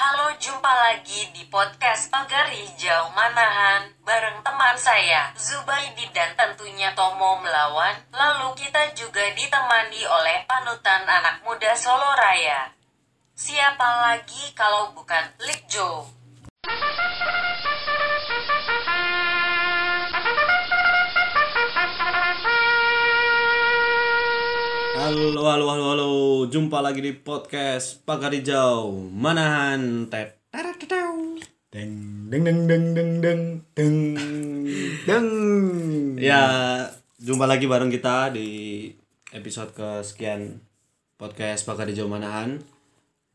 Halo, jumpa lagi di podcast Pagar Hijau Manahan bareng teman saya Zubaidi dan tentunya Tomo melawan. Lalu kita juga ditemani oleh panutan anak muda Solo Raya. Siapa lagi kalau bukan Likjo? Halo, halo, halo, halo. Jumpa lagi di podcast Pagar Hijau Manahan Tet. Deng deng deng deng deng deng deng deng. Ya, jumpa lagi bareng kita di episode kesekian podcast Pagar Hijau Manahan.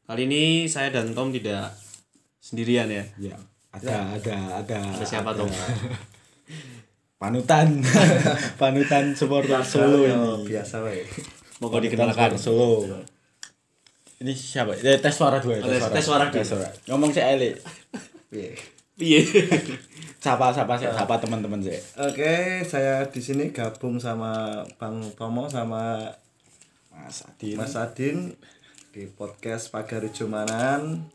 Kali ini saya dan Tom tidak sendirian ya. Ya, ada ada ada. Ada siapa Tom? Panutan. Panutan supporter Solo ini. biasa wae. Mau Panutan dikenalkan? Solo. Ini siapa? Eh, tes suara dua, tes- tes suara. Tes suara. Ngomong sih Eli. Piye? Piye? Sapa sapa sih, sapa teman-teman sih. Oke, saya di sini gabung sama Bang Tomo sama Mas Adin. Mas Adin di podcast Pagar Jumanan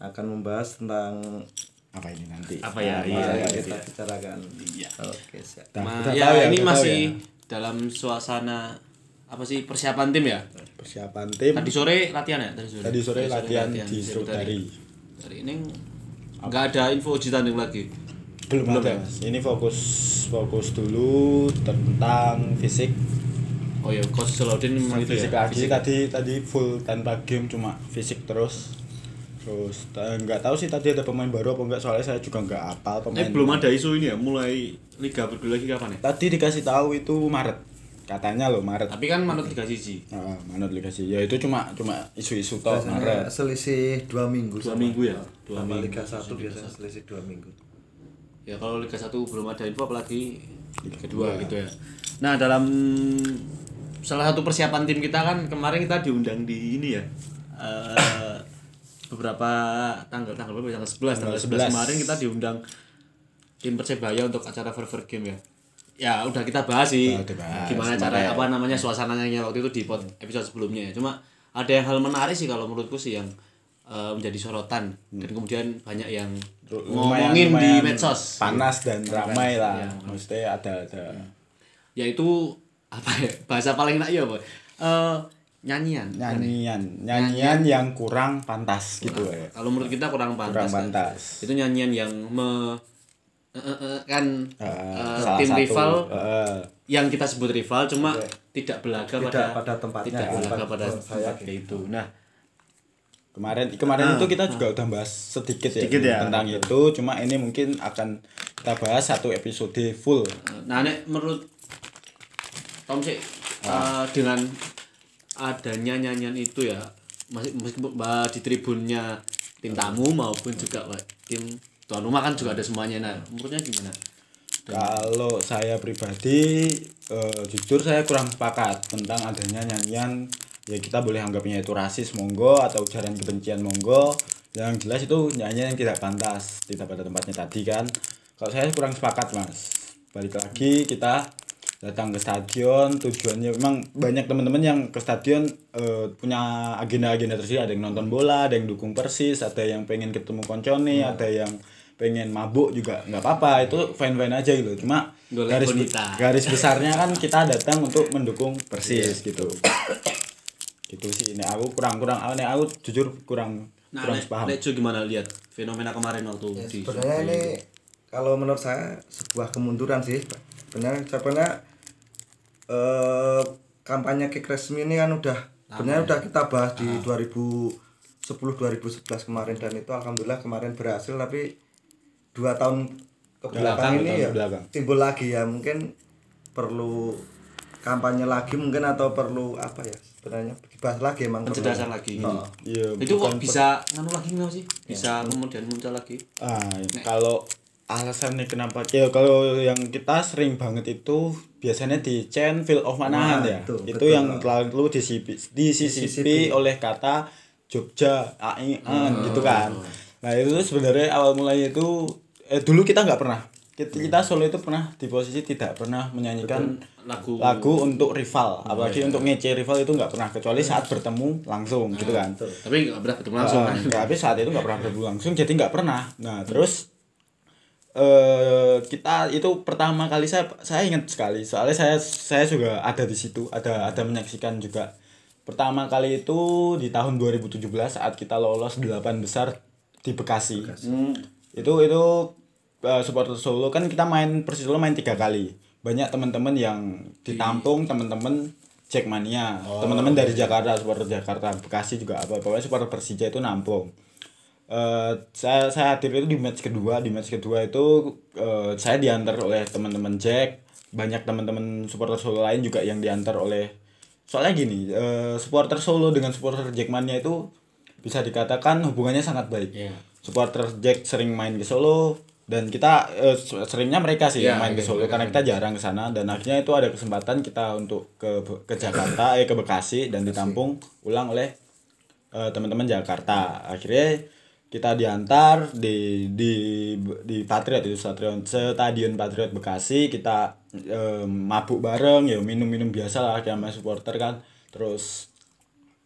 akan membahas tentang apa ini nanti? Apa ya? apa Iya, yang iya, kita iya. bicarakan. Iya. Oke, siap. Nah, ya, tahu ini masih ya? dalam suasana apa sih persiapan tim ya? persiapan tim. Tadi sore latihan ya? Tadi sore. Tadi sore latihan di Srutari. Hari ini nggak ada info uji tanding lagi. belum, Belum ada ya? mas ini fokus fokus dulu tentang fisik Oh ya, Coach Solaudin memang itu fisik ya. lagi tadi tadi full tanpa game cuma fisik terus terus nggak tahu sih tadi ada pemain baru apa enggak soalnya saya juga nggak apal Eh pemain belum ada isu ini ya, mulai liga bergulir lagi kapan ya? tadi dikasih tahu itu Maret katanya loh Maret Tapi kan manut liga siji. Nah, Maret dikasih ya itu cuma cuma isu-isu toh Biasanya Maret selisih dua minggu. Dua minggu ya? Dua sama minggu. Liga 1 biasanya selisih dua minggu. Ya kalau liga 1 belum ada info apalagi liga kedua Iya. gitu ya. Nah, dalam salah satu persiapan tim kita kan kemarin kita diundang di ini ya. eh, beberapa tanggal tanggal berapa? Tanggal 11, tanggal 11 11. kemarin kita diundang tim Persebaya untuk acara Forever Game ya. Ya udah kita bahas sih. Dibahas. Gimana cara kemarin. apa namanya suasananya waktu itu di pod- episode sebelumnya ya. Cuma ada yang hal menarik sih kalau menurutku sih yang eh, menjadi sorotan. Dan kemudian banyak yang Lumayan- ngomongin di lumayan medsos. panas dan ramai lah. Ya. maksudnya ada ada. Yaitu apa ya bahasa paling enak ya boy? Eh, nyanyian. Nyanyian. Nyanyian. Yang kurang pantas gitu ya. Kalau menurut kita kurang pantas kurang kan. pantas. Itu nyanyian yang me eh, eh, eh, kan Eh, eh, salah tim satu, rival eh, yang kita sebut rival cuma tidak belaga Tidak pada pada tempatnya. tidak belaga pada saya. tempat itu. Nah. Kemarin kemarin itu kita juga udah bahas sedikit, Ah, Sedikit ya, tentang itu. Cuma ini mungkin akan kita bahas satu episode full. Nah nek menurut Tom sih eh, dengan adanya nyanyian itu ya masih meskipun bah, di tribunnya tim tamu maupun juga tim tuan rumah kan juga ada semuanya. Nah menurutnya gimana? Kalau saya pribadi eh, jujur saya kurang sepakat tentang adanya nyanyian. Ya kita boleh anggapnya itu rasis monggo atau ujaran kebencian monggo. Yang jelas itu nyanyian yang tidak pantas tidak pada tempatnya tadi kan. Kalau saya kurang sepakat mas. Balik lagi kita datang ke stadion tujuannya memang banyak teman-teman yang ke stadion eh, punya agenda-agenda tersendiri. Ada yang nonton bola ada yang dukung persis ada yang pengen ketemu koncone ada yang pengen mabuk juga nggak apa-apa itu fine fine aja gitu. Cuma Golek garis bonita. garis besarnya kan kita datang untuk mendukung persis gitu. Gitu sih. Ini aku kurang kurang ini aku jujur kurang Nah, kurang paham Jo gimana lihat fenomena kemarin waktu Ya, di sebenarnya ini itu? kalau menurut saya sebuah kemunduran sih sebenarnya sebenarnya eh, kampanye kick resmi ini kan udah sebenarnya udah kita bahas di 2010 2011 kemarin. Dan itu alhamdulillah kemarin berhasil tapi dua tahun ke Belakang, belakang ini ya belakang. timbul lagi ya mungkin perlu kampanye lagi mungkin atau perlu apa ya sebenarnya dibahas lagi emang perlu. pencedasan lagi Oh. Iya, itu kok bisa nganu lagi nggak sih bisa kemudian muncul lagi Ah, kalau alasannya kenapa ya kalau yang kita sering banget itu biasanya di chain feel of Manahan Nah, ya. itu, Itu, betul. yang terlalu disisipi, disisipi oleh kata Jogja, AI, an, gitu kan. Nah, itu sebenarnya awal mulanya itu eh, dulu kita nggak pernah. Kita, kita solo itu pernah di posisi tidak pernah menyanyikan lagu lagu untuk rival. Apalagi untuk ngece rival itu nggak pernah kecuali saat bertemu langsung gitu kan. tapi nggak pernah ketemu langsung Ah, kan tapi saat itu nggak pernah bertemu langsung jadi nggak pernah. Nah terus eh kita itu pertama kali saya saya ingat sekali. Soalnya saya saya juga ada di situ ada ada menyaksikan juga. Pertama kali itu di tahun 2017 saat kita lolos delapan besar di Bekasi. Hmm. Itu itu eh, supporter Solo. Kan kita main Persis Solo main tiga kali. Banyak teman-teman yang ditampung teman-teman Jackmania teman-teman dari Jakarta supporter Jakarta Bekasi juga apa. Pokoknya supporter Persija itu nampung. Eh, saya saya hadir itu di match kedua. Di match kedua itu eh, saya diantar oleh teman-teman Jack. Banyak teman-teman supporter Solo lain juga yang diantar oleh soalnya gini eh, supporter Solo dengan supporter Jackmania itu bisa dikatakan hubungannya sangat baik. Iya. Supporter Jack sering main ke Solo dan kita eh, seringnya mereka sih Iya, main ke iya, Solo mereka karena kita jarang ke sana dan akhirnya itu ada kesempatan kita untuk ke ke Jakarta eh ke Bekasi dan ditampung ulang oleh eh, teman-teman Jakarta. Akhirnya kita diantar di di di Patriot itu stadion stadion Patriot Bekasi. Kita eh, mabuk bareng ya minum-minum biasa lah sama supporter kan. Terus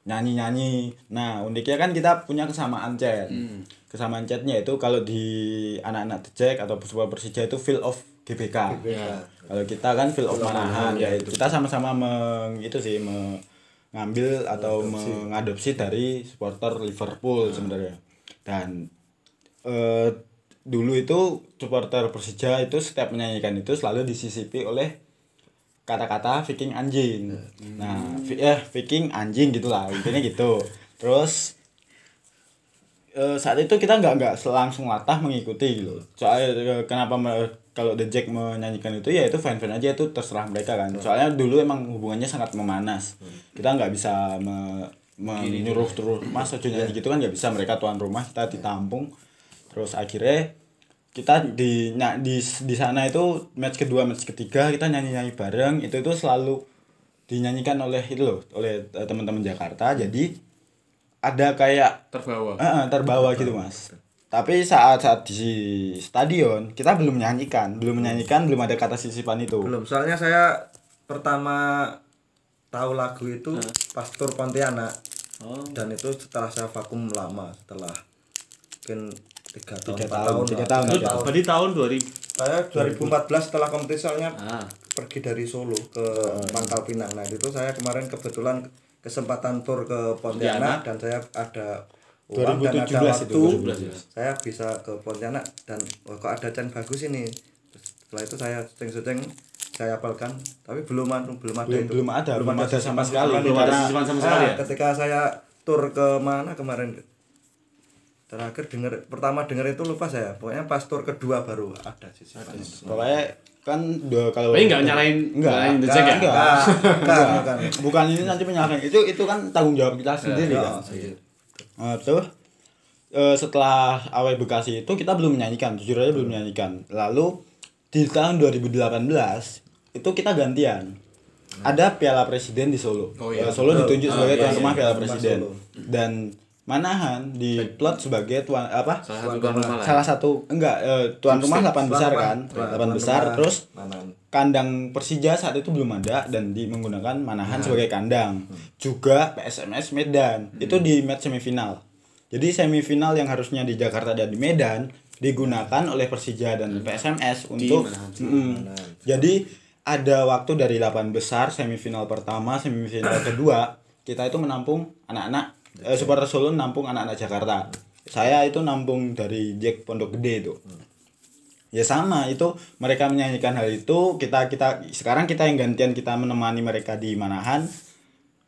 nyanyi-nyanyi. Nah, uniknya kan kita punya kesamaan chat. Kesamaan chatnya itu kalau di anak-anak Jack atau sebuah Persija itu feel of GBK. Kalau kita kan feel of Manahan ya itu. Kita sama-sama meng itu sih mengambil atau mengadopsi dari supporter Liverpool sebenarnya. Dan eh dulu itu supporter Persija itu setiap menyanyikan itu selalu disisipi oleh kata-kata Viking anjing. Nah, vi- eh Viking anjing gitulah intinya gitu. Terus eh, saat itu kita nggak nggak langsung latah mengikuti gitu. Soalnya eh, kenapa me- kalau The Jack menyanyikan itu ya itu fan-fan aja itu terserah mereka kan. Soalnya dulu emang hubungannya sangat memanas. Kita nggak bisa me, menyuruh terus mas aja nyanyi gitu kan nggak bisa. Mereka tuan rumah kita ditampung. Terus akhirnya kita di ny- di di sana itu match kedua match ketiga kita nyanyi nyanyi bareng. Itu itu selalu dinyanyikan oleh itu loh oleh eh, teman-teman Jakarta. Jadi ada kayak terbawa. Eh, terbawa gitu mas. Tapi saat saat di stadion kita belum menyanyikan belum menyanyikan belum ada kata sisipan itu. Belum soalnya saya pertama tahu lagu itu pas tur Pontianak. Oh. Dan itu setelah saya vakum lama setelah mungkin tiga tahun Tiga tahun, tahun tiga tahun, Itu tiga berarti tahun 2000 saya 2014 setelah kompetisi soalnya ah. pergi dari Solo ke Pangkal Pinang. Nah itu saya kemarin kebetulan kesempatan tur ke Pontianak dan saya ada uang dan ada 2017 waktu. itu, 2017 ya. saya bisa ke Pontianak dan wah, kok ada Chan bagus ini. Terus setelah itu saya syuting-syuting saya apalkan tapi belum ada belum ada belum itu. belum ada belum ada sama sekali. belum ada sama Nah, sekali ya. ketika saya tur ke mana kemarin? Terakhir denger pertama denger itu lupa saya. Pokoknya pas tur kedua baru ada itu. pokoknya kan dua kalau tapi nggak nyalain Enggak, nyalain The Jack ya? Enggak. Enggak, bukan ini nanti menyalahkan itu itu kan tanggung jawab kita sendiri Ya, kan? iya. Nah, terus eh, setelah awal Bekasi itu kita belum menyanyikan. Jujur aja belum menyanyikan. Lalu di tahun 2018 itu kita gantian. Ada Piala Presiden di Solo. Oh, iya. Eh, Solo ditunjuk Ah, sebagai iya, tuan iya. rumah Piala Presiden. Dan Manahan di plot sebagai tuan apa salah satu tuan rumah lah ya. salah satu enggak eh, tuan rumah 8 besar kan Tuan- 8 tuan besar rumah terus Manan. kandang Persija saat itu belum ada dan di menggunakan Manahan sebagai kandang. Juga PSMS Medan. Itu di match semifinal. Jadi semifinal yang harusnya di Jakarta dan di Medan digunakan oleh Persija dan PSMS untuk Manahan. Mm-mm. Jadi ada waktu dari 8 besar semifinal pertama, semifinal kedua, kita itu menampung anak-anak eh, supporter Solo nampung anak-anak Jakarta. Saya itu nampung dari Jack Pondok Gede itu ya sama itu mereka menyanyikan hal itu kita kita sekarang kita yang gantian kita menemani mereka di Manahan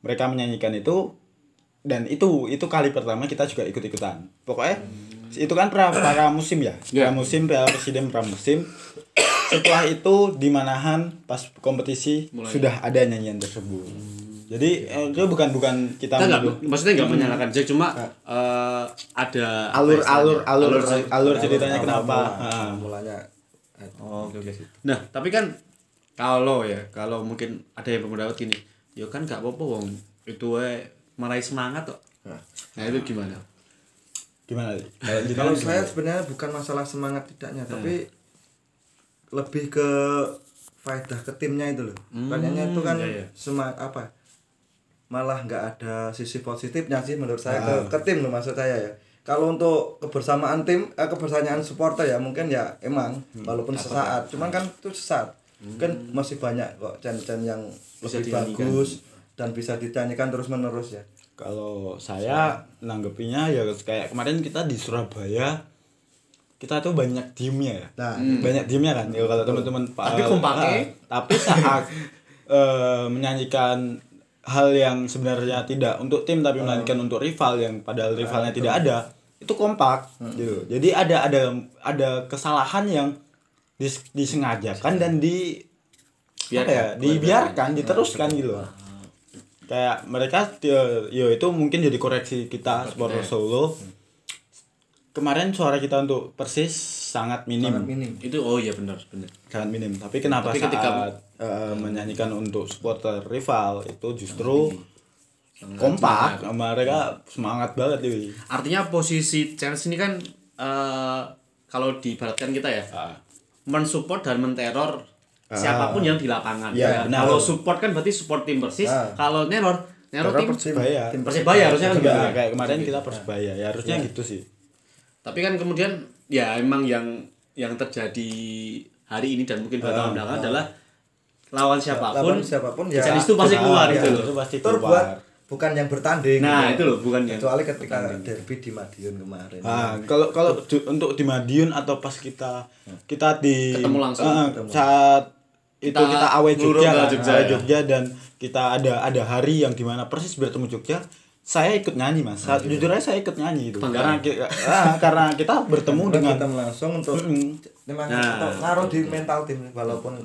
mereka menyanyikan itu dan itu itu kali pertama kita juga ikut ikutan pokoknya itu kan pra, pra musim ya Ya. pra musim piala presiden pra musim setelah itu di Manahan pas kompetisi Mulai. sudah ada nyanyian tersebut jadi eh, itu bukan bukan kita kita nggak menuduh- maksudnya nggak menyalahkan Jack. Cuma eh, ada alur alur alur alur ceritanya Awal kenapa? mula- Ah. awal mulanya. Oh, oke oke. Nah, tapi kan kalau ya, kalau mungkin ada yang berpendapat gini, ya kan gak apa-apa wong. Itu we meraih semangat kok. Nah, itu gimana? gimana kalau saya sebenarnya bukan masalah semangat tidaknya tapi lebih ke faedah ke timnya itu loh. Kayaknya itu kan iya, iya. sema apa malah nggak ada sisi positifnya sih menurut saya ke, ke tim loh maksud saya ya. Kalau untuk kebersamaan tim eh, kebersamaan supporter ya mungkin ya emang walaupun sesaat cuman kan itu sesaat. Kan masih banyak kok chan-chan yang Bisa lebih bagus dan bisa dinyanyikan terus menerus ya. Kalau saya nanggepinya ya kayak kemarin kita di Surabaya kita tuh banyak diemnya ya. Nah, banyak diemnya kan. Ya, kalau teman-teman Tapi kompaknya? eh, tapi saat eh, menyanyikan hal yang sebenarnya tidak untuk tim tapi menyanyikan untuk rival yang padahal rivalnya tidak ada itu kompak gitu. Jadi ada ada ada kesalahan yang dis- disengajakan dan di apa ya dibiarkan diteruskan gitu loh. Kayak mereka ya, yo itu mungkin jadi koreksi kita supporter Solo kemarin suara kita untuk Persis sangat minim. Sangat minim. Itu oh iya benar benar. Sangat minim. Tapi kenapa Tapi ketika- saat eh, menyanyikan untuk supporter rival itu justru kompak mereka semangat banget Dewi. Artinya posisi Chelsea ini kan eh, kalau diibaratkan kita ya Ah. mensupport dan menteror siapa pun yang di lapangan. Ya, Ya, benar. kalau support kan berarti support tim persis. Ah. kalau neror neror tim Persibaya. tim Persibaya harusnya kan Juga gitu ya. kayak kemarin kita persebaya ya harusnya gitu sih. Tapi kan kemudian ya emang yang yang terjadi hari ini dan mungkin dua tahun belakang adalah lawan siapa pun lawan siapa pun ya. Itu pasti Ah, keluar ya, itu loh. itu pasti keluar. buat bukan yang bertanding Nah, gitu. itu loh, bukan yang kecuali ketika derby di Madiun kemarin. Ah, kalau kalau di- untuk di Madiun atau pas kita kita di Ketemu langsung. Ah, saat itu Kita kita away ngelurung Jogja, Jogja, away ya. Jogja dan kita ada ada hari yang di mana persis bertemu Jogja saya ikut nyanyi mas. Saat- jujur aja saya ikut nyanyi itu karena Kebanggaan. ki- ah, karena kita bertemu Kemudian dengan kita langsung untuk memang Nah. ngaruh di mental tim walaupun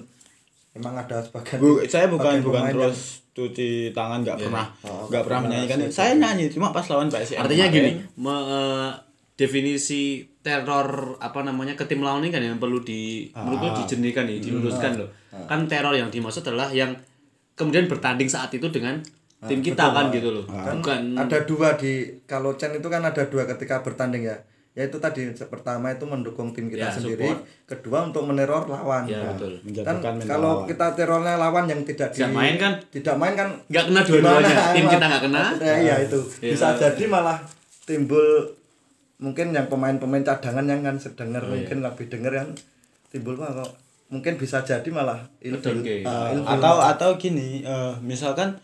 emang ada sebagian Bu, saya bukan bukan terus cuci tangan nggak pernah Oh, nggak pernah pernah. menyanyikan. saya nyanyi cuma pas lawan PSM artinya kemarin. gini me- eh, definisi teror apa namanya ke tim lawan ini kan yang perlu di menurutku dijernihkan nih diluruskan loh. Kan teror yang dimaksud adalah yang kemudian bertanding saat itu dengan tim kita kan gitu loh Kan bukan ada dua di kalau Chen itu kan ada dua ketika bertanding ya yaitu tadi pertama itu mendukung tim kita Ya, sendiri support. kedua untuk meneror lawan Ya, Nah, betul. kan kalau lawan. kita terornya lawan yang tidak Tidak main kan? tidak main kan Nggak kena dua-duanya. Tim kita nggak kena. ya, iya itu Ya. bisa jadi malah timbul mungkin yang pemain-pemain cadangan yang kan sedengar Oh, iya. mungkin lebih denger kan timbul mah kok mungkin bisa jadi malah ilfil ah, ilfil. atau atau gini eh, misalkan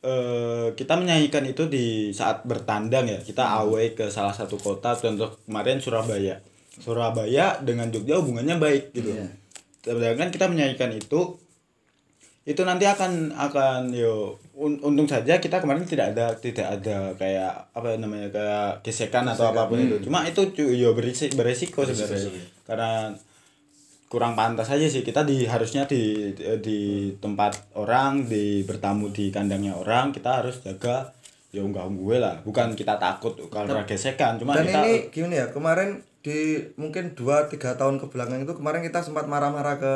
eh, kita menyanyikan itu di saat bertandang ya. Kita away ke salah satu kota contoh kemarin Surabaya. Surabaya dengan Jogja hubungannya baik gitu. Iya. sedangkan kita menyanyikan itu itu nanti akan akan yo un- untung saja kita kemarin tidak ada tidak ada kayak apa namanya kayak gesekan atau apa pun itu. Cuma itu yo berisi, beresiko sebenarnya. karena kurang pantas aja sih. Kita di harusnya di di tempat orang di bertamu di kandangnya orang kita harus jaga ya enggak gue lah. Bukan kita takut karena gesekan cuma dan kita ini gini ya kemarin di mungkin 2 3 tahun ke belakang itu kemarin kita sempat marah-marah ke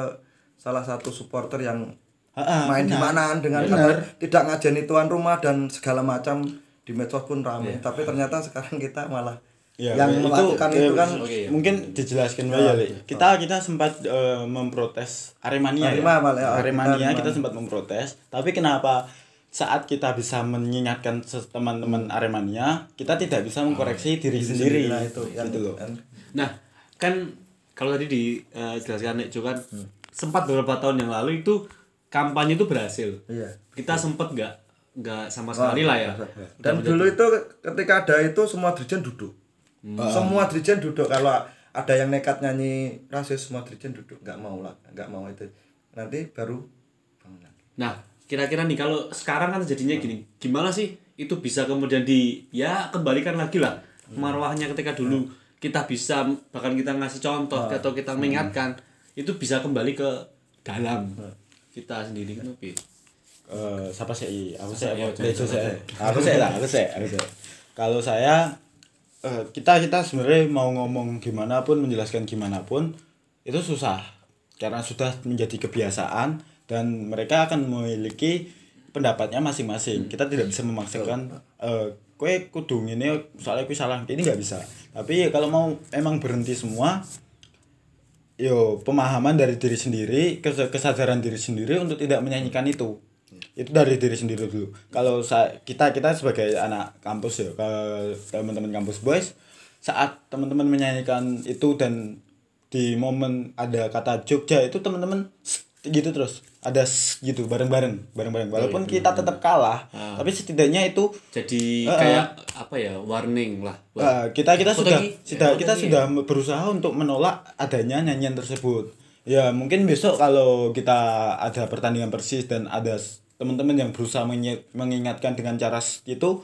salah satu supporter yang Ah, ah, main di mana dengan Benar. tidak ngajeni tuan rumah dan segala macam di medsos pun ramai tapi ternyata sekarang kita malah Ya, yang itu, melakukan eh, itu kan oke, ya. mungkin dijelaskan aja Li. kita kita sempat eh, memprotes Aremania Arema ya. malah ya, Aremania Arema. kita sempat memprotes. Tapi kenapa saat kita bisa mengingatkan teman-teman Aremania kita tidak bisa mengkoreksi diri sendiri. nah itu yang gitu loh. kan. Nah, kan kalau tadi dijelaskan Nek Jo kan sempat beberapa tahun yang lalu itu kampanye itu berhasil. iya. Kita sempat nggak nggak sama sekali lah ya. dan dulu itu ketika ada itu semua dirjen duduk semua dirjen duduk kalau ada yang nekat nyanyi rasis semua dirjen duduk nggak mau lah nggak mau itu. Nanti baru bangun lagi. Nah, kira-kira nih kalau sekarang kan jadinya gini, gimana sih itu bisa kemudian di ya kembalikan lagi lah marwahnya ketika dulu kita bisa bahkan kita ngasih contoh atau kita mengingatkan itu bisa kembali ke dalam kita sendiri kan Opi? Eh, siapa sih? Aku sih aku sih? aku sih lah aku sih aku sih. Kalau saya eh, kita kita sebenarnya mau ngomong gimana pun menjelaskan gimana pun itu susah. Karena sudah menjadi kebiasaan dan mereka akan memiliki pendapatnya masing-masing. Kita tidak bisa memaksakan eh kue kudu ini soalnya kue salah. Ini nggak bisa. Tapi kalau mau emang berhenti semua yo pemahaman dari diri sendiri kes- kesadaran diri sendiri untuk tidak menyanyikan itu itu dari diri sendiri dulu. Kalau sa- kita kita sebagai anak kampus ya ke teman-teman kampus boys saat teman-teman menyanyikan itu dan di momen ada kata Jogja itu teman-teman gitu terus. Ada gitu bareng-bareng bareng-bareng. Walaupun kita tetap kalah tapi setidaknya itu jadi Eh, kayak apa ya warning lah Uh, kita kita sudah sudah kita sudah berusaha untuk menolak adanya nyanyian tersebut. Ya mungkin besok kalau kita ada pertandingan persis dan ada teman-teman yang berusaha mengingatkan dengan cara itu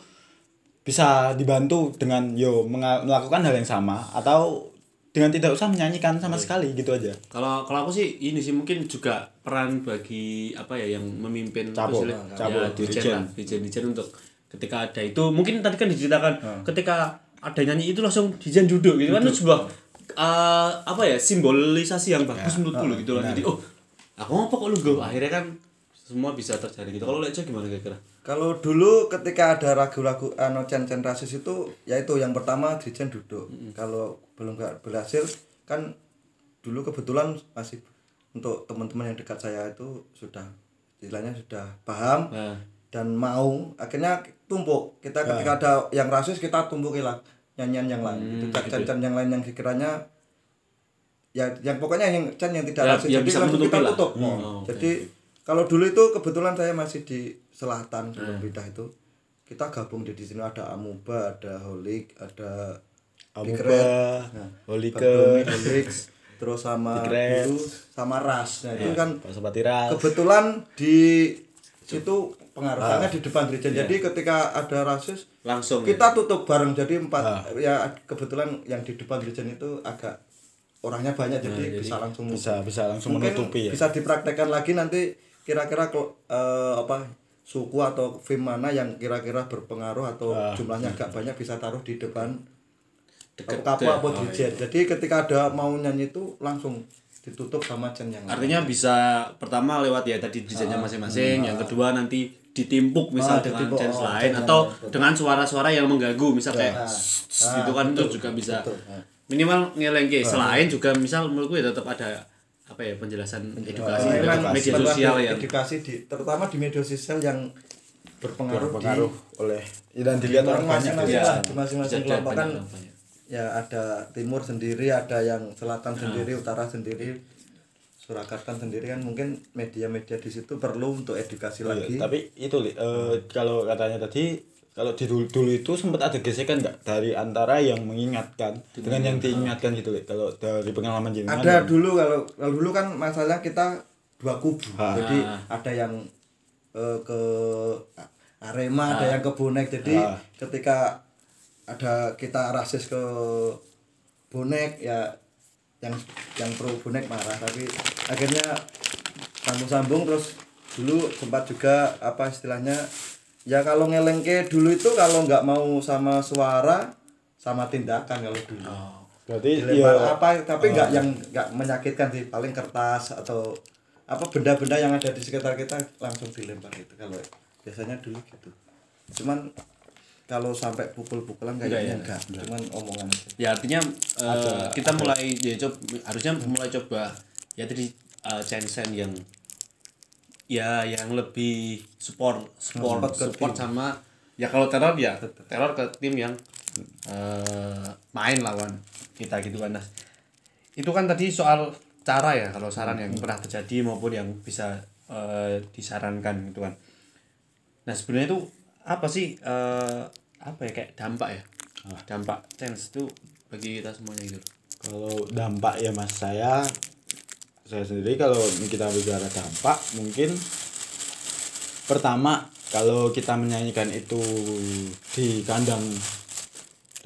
bisa dibantu dengan yo melakukan hal yang sama atau dengan tidak usah menyanyikan sama sekali gitu aja. Kalau kalau aku sih ini sih mungkin juga peran bagi apa ya yang memimpin Cabo, ya, dirjen dirjen. lah, dirjen dirjen untuk ketika ada itu. Mungkin tadi kan diceritakan Hmm. ketika ada nyanyi itu langsung dirjen duduk gitu kan. Itu sebuah eh, apa ya simbolisasi yang bagus menurutku loh gitu loh. Jadi oh aku ngapa kok lu go? Akhirnya kan semua bisa terjadi gitu. Kalau Leco gimana kira-kira? Kalau dulu ketika ada ragu-ragu anu cen-cen rasis itu yaitu yang pertama dirjen duduk. Kalau belum nggak berhasil kan dulu kebetulan masih untuk teman-teman yang dekat saya itu sudah istilahnya sudah paham Nah. dan mau akhirnya tumpuk kita ketika ada yang rasis kita tumpukin lah nyanyian yang lain itu cen-cen yang lain yang sekiranya ya yang pokoknya yang cen yang tidak Ya, rasis yang jadi bisa langsung kita lah. tutup Hmm. Oh, Oh, jadi kalau dulu itu kebetulan saya masih di selatan sebelum Hmm. pindah itu kita gabung di di sini ada Amuba ada Holik ada Amuba, nah, Holike, Bardomi, Holix, terus sama dulu sama Ras nah itu kan Pak Sobat Tiras. kebetulan di situ pengaruhnya Ah. di depan gereja Iya. jadi ketika ada rasis Langsung ya? kita tutup bareng jadi empat Ah. ya kebetulan yang di depan gereja itu agak orangnya banyak jadi, bisa langsung Nah, bisa bisa langsung mungkin menutupi ya. bisa dipraktekkan lagi nanti kira-kira kok eh, apa suku atau film mana yang kira-kira berpengaruh atau Ah. jumlahnya agak banyak bisa taruh di depan Deket kapal ya? apa Oh, dirjen. Jadi ketika ada mau nyanyi itu langsung ditutup sama jen yang lain. Artinya bisa pertama lewat ya tadi desainnya masing-masing, yang kedua nanti ditimpuk misal Ah, dengan chance oh, lain atau lain, dengan suara-suara yang mengganggu misal kayak Ah, sss ah, gitu kan itu juga bisa betul, ah. minimal ngelengke selain juga misal menurutku ya tetap ada apa ya penjelasan edukasi Memang lewat media sosial yang edukasi di terutama di media sosial yang berpengaruh, berpengaruh di oleh dan di dilihat orang banyak masing-masing ya. lah di masing-masing kelompok. kan ya ada timur sendiri ada yang selatan sendiri utara sendiri Surakarta sendiri kan mungkin media-media di situ perlu untuk edukasi Iya, lagi. tapi itu Li, eh, kalau katanya tadi kalau di dulu, dulu itu sempat ada gesekan nggak dari antara yang mengingatkan dengan yang diingatkan gitu Li? kalau dari pengalaman jenengan ada yang- dulu kalau kalau dulu kan masalah kita dua kubu Ah. jadi ada yang eh, ke Arema ada yang ke bonek jadi Ah. ketika ada kita rasis ke bonek ya yang yang pro bonek marah tapi akhirnya sambung-sambung terus dulu sempat juga apa istilahnya ya kalau ngelengke dulu itu kalau nggak mau sama suara sama tindakan kalau dulu. Berarti dilempar ya apa tapi nggak yang nggak menyakitkan sih paling kertas atau apa benda-benda yang ada di sekitar kita langsung dilempar itu kalau biasanya dulu gitu. Cuman kalau sampai pukul-pukulan kayaknya enggak, cuman omongan aja. Ya artinya eh, kita mulai ya coba harusnya mulai coba ya tadi uh, Chen yang ya yang lebih support support Support ke support sama ya kalau teror ya teror ke tim yang eh, main lawan kita gitu kan Nah, itu kan tadi soal cara ya kalau saran yang pernah terjadi maupun yang bisa eh, disarankan gitu kan. Nah sebenarnya itu apa sih eh, apa ya kayak dampak ya? Dampak chance itu bagi kita semuanya gitu. Kalau dampak ya mas saya saya sendiri kalau kita bicara dampak mungkin pertama kalau kita menyanyikan itu di kandang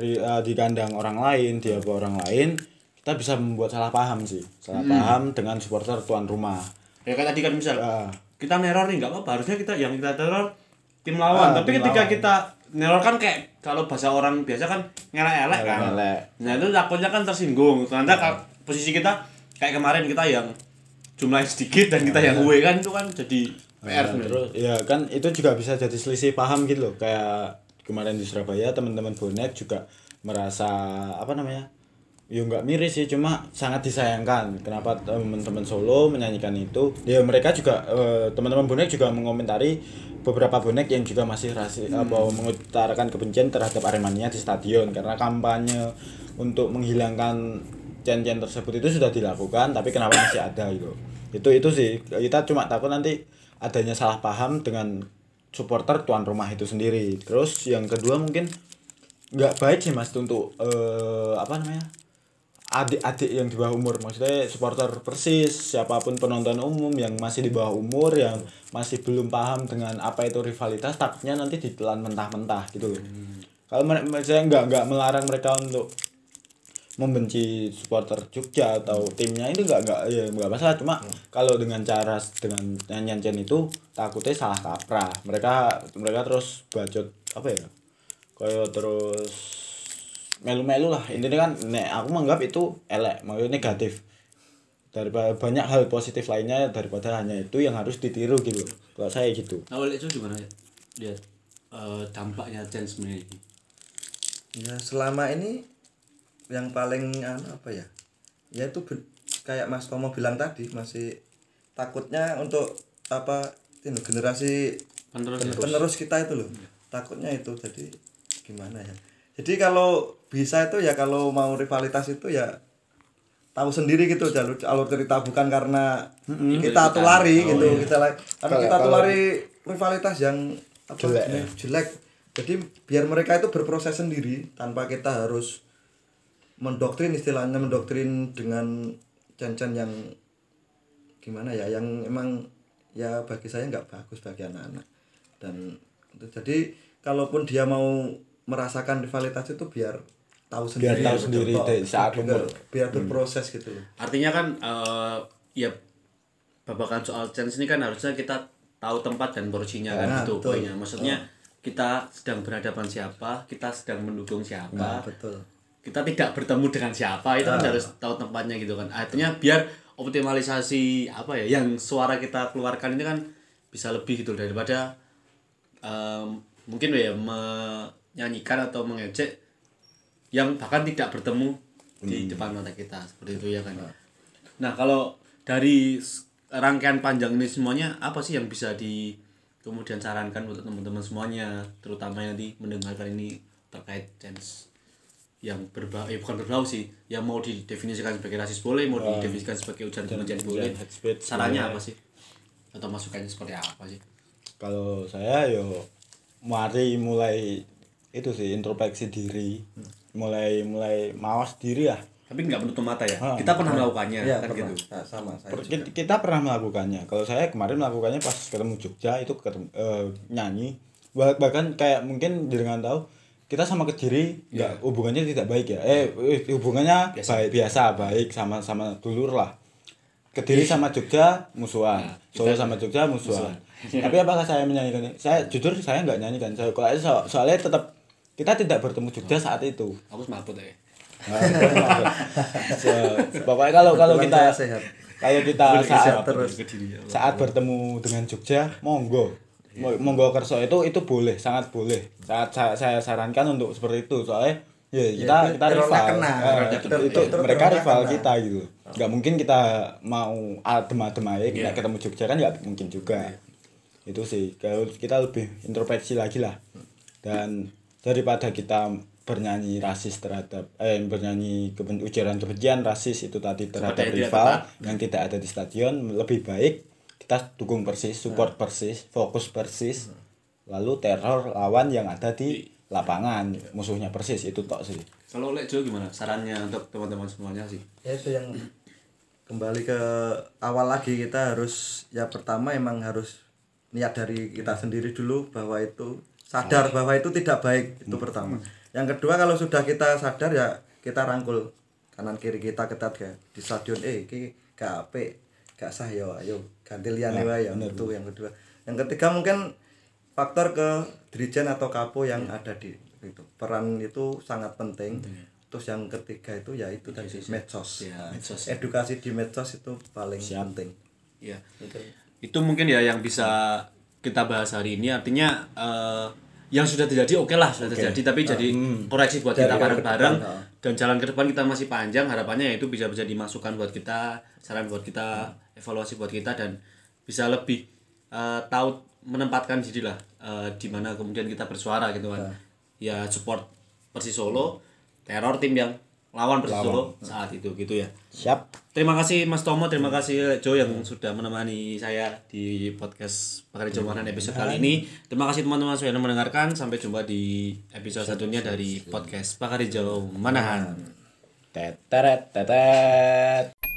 di, eh, di kandang orang lain di apa orang lain kita bisa membuat salah paham sih. Salah paham dengan supporter tuan rumah. Ya kayak tadi kan misal Ah. kita neror nih nggak apa-apa harusnya kita yang kita teror tim lawan. Ah, tapi tim ketika lawan. kita neror kan kayak kalau bahasa orang biasa kan ngelek-elek kan. Nah itu takutnya kan tersinggung. Ternyata kalau posisi kita kayak kemarin kita yang jumlahnya sedikit dan kita yang away kan itu kan jadi PR sebenarnya. terus. Ya kan itu juga bisa jadi selisih paham gitu loh. Kayak kemarin di Surabaya teman-teman bonek juga merasa apa namanya ya nggak miris sih cuma sangat disayangkan kenapa teman-teman Solo menyanyikan itu. Ya mereka juga eh, teman-teman bonek juga mengomentari beberapa bonek yang juga masih rasi apa mengutarakan kebencian terhadap Aremania di stadion. Karena kampanye untuk menghilangkan cen-cen tersebut itu sudah dilakukan tapi kenapa masih ada gitu? Itu itu sih. Kita cuma takut nanti adanya salah paham dengan supporter tuan rumah itu sendiri. Terus yang kedua mungkin nggak baik sih mas untuk eh, apa namanya adik-adik yang di bawah umur. Maksudnya supporter persis siapa pun penonton umum yang masih di bawah umur yang masih belum paham dengan apa itu rivalitas takutnya nanti ditelan mentah-mentah gitu loh. Kalau mere- saya nggak nggak melarang mereka untuk membenci supporter Jogja atau timnya itu nggak nggak ya nggak masalah. Cuma kalau dengan cara dengan nyanyian itu takutnya salah kaprah. Mereka mereka terus bacot apa ya kayak terus melu-melu lah. Intinya kan nek aku menganggap itu elek maksudnya negatif. Daripada banyak hal positif lainnya daripada hanya itu yang harus ditiru gitu. Kalau saya gitu. Nah, oleh itu gimana? Ya? Lihat eh, dampaknya chance sebenarnya ini. ya selama ini yang paling anu apa ya? Ya itu kayak Mas Tomo bilang tadi masih takutnya untuk apa ini generasi Penerus. penerus, penerus kita itu loh. Takutnya itu jadi gimana ya? Jadi kalau bisa itu ya kalau mau rivalitas itu ya tahu sendiri gitu jalur alur cerita bukan karena kita tulari gitu kita la- karena kita kalau- tulari rivalitas yang apa Jelek, jelek, jelek. Jadi biar mereka itu berproses sendiri tanpa kita harus mendoktrin istilahnya mendoktrin dengan cen-cen yang gimana ya yang emang ya bagi saya nggak bagus bagi anak-anak dan itu jadi kalaupun dia mau merasakan rivalitas itu biar tahu Biar sendiri tahu gitu. sendiri deh, saat biar, umur. biar berproses gitu loh Artinya kan eh, ya babakan soal chance ini kan harusnya kita tahu tempat dan porsinya kan Nah, itu betul. poinnya. Maksudnya kita sedang berhadapan siapa, kita sedang mendukung siapa. nah betul kita tidak bertemu dengan siapa itu kan Ah. harus tahu tempatnya gitu kan. Artinya biar optimalisasi apa ya yang suara kita keluarkan ini kan bisa lebih gitu daripada em, mungkin ya menyanyikan atau mengejek yang bahkan tidak bertemu di depan mata kita. Seperti itu ya kan. Nah kalau dari rangkaian panjang ini semuanya apa sih yang bisa di kemudian sarankan untuk teman-teman semuanya terutama yang nanti mendengarkan ini terkait chance yang berbau eh bukan berbau sih yang mau didefinisikan sebagai rasis boleh mau didefinisikan sebagai ujaran kebencian boleh sarannya apa sih? Atau masukannya seperti apa sih? Kalau saya yo mari mulai itu sih introspeksi diri. Mulai mulai mawas diri lah. Tapi nggak menutup mata ya? Ah. kita pernah melakukannya ya kan pernah. gitu? Nah, sama saya Per- juga. kita, pernah melakukannya. Kalau saya kemarin melakukannya pas ketemu Jogja itu ketemu, eh, nyanyi. Bah- bahkan kayak mungkin dengan tahu kita sama kediri nggak hubungannya tidak baik ya. Eh eh, hubungannya baik biasa baik sama sama dulur lah. Kediri sama Jogja musuhan. Solo sama Jogja musuhan. tapi apakah saya menyanyikan? Saya jujur saya nggak nyanyikan. Saya kalau so- soalnya tetap kita tidak bertemu Jogja saat itu. Aku semaput ya Nah, so, pokoknya kalau kalau kita kalau kita saat saat bertemu dengan Jogja monggo. Mo- monggo kerso itu itu boleh sangat boleh. Sangat saya, saya sarankan untuk seperti itu soalnya ya kita itu kita rival. kena. Eh, Itu- itu, itu- mereka rival kena. kita gitu. Nggak mungkin kita mau adem-adem aja kita ketemu Jogja kan nggak mungkin juga. Itu sih kalau kita lebih introspeksi lagi lah. Dan daripada kita bernyanyi rasis terhadap eh bernyanyi keben, ujaran kebencian rasis itu tadi terhadap Seperti rival yang tidak ada di stadion lebih baik kita dukung persis support persis fokus persis. Lalu teror lawan yang ada di lapangan. Musuhnya persis itu tok sih. Kalau oleh Jo gimana? Sarannya untuk teman-teman semuanya sih. Ya itu yang kembali ke awal lagi kita harus ya pertama emang harus niat dari kita sendiri dulu bahwa itu sadar bahwa itu tidak baik itu pertama. Yang kedua kalau sudah kita sadar ya kita rangkul kanan kiri kita ketat ya. Di stadion eh iki gak apik gak sah yo ayo ganti liyane wae ya itu yang kedua. Yang ketiga mungkin faktor ke dirijen atau kapo yang ada di itu. Peran itu sangat penting. Terus yang ketiga itu ya itu tadi medsos. Ya, Nah, medsos. edukasi di medsos itu paling penting. Iya. Itu. itu mungkin ya yang bisa kita bahas hari ini. Artinya eh, yang sudah terjadi oke lah sudah terjadi tapi jadi koreksi buat kita Dari bareng-bareng. oh. dan jalan ke depan kita masih panjang harapannya itu bisa bisa dimasukkan buat kita saran buat kita evaluasi buat kita dan bisa lebih eh, tahu menempatkan diri lah eh, di mana kemudian kita bersuara gitu kan. Ya support Persis Solo teror tim yang lawan Persis Solo saat itu gitu ya Siap. Terima kasih Mas Tomo, terima kasih Jo yang sudah menemani saya di podcast Pakar Jaumanan episode kali ini. Terima kasih teman-teman sudah mendengarkan. Sampai jumpa di episode satunya dari podcast Pakar Jauh Manahan. Teteret tetet.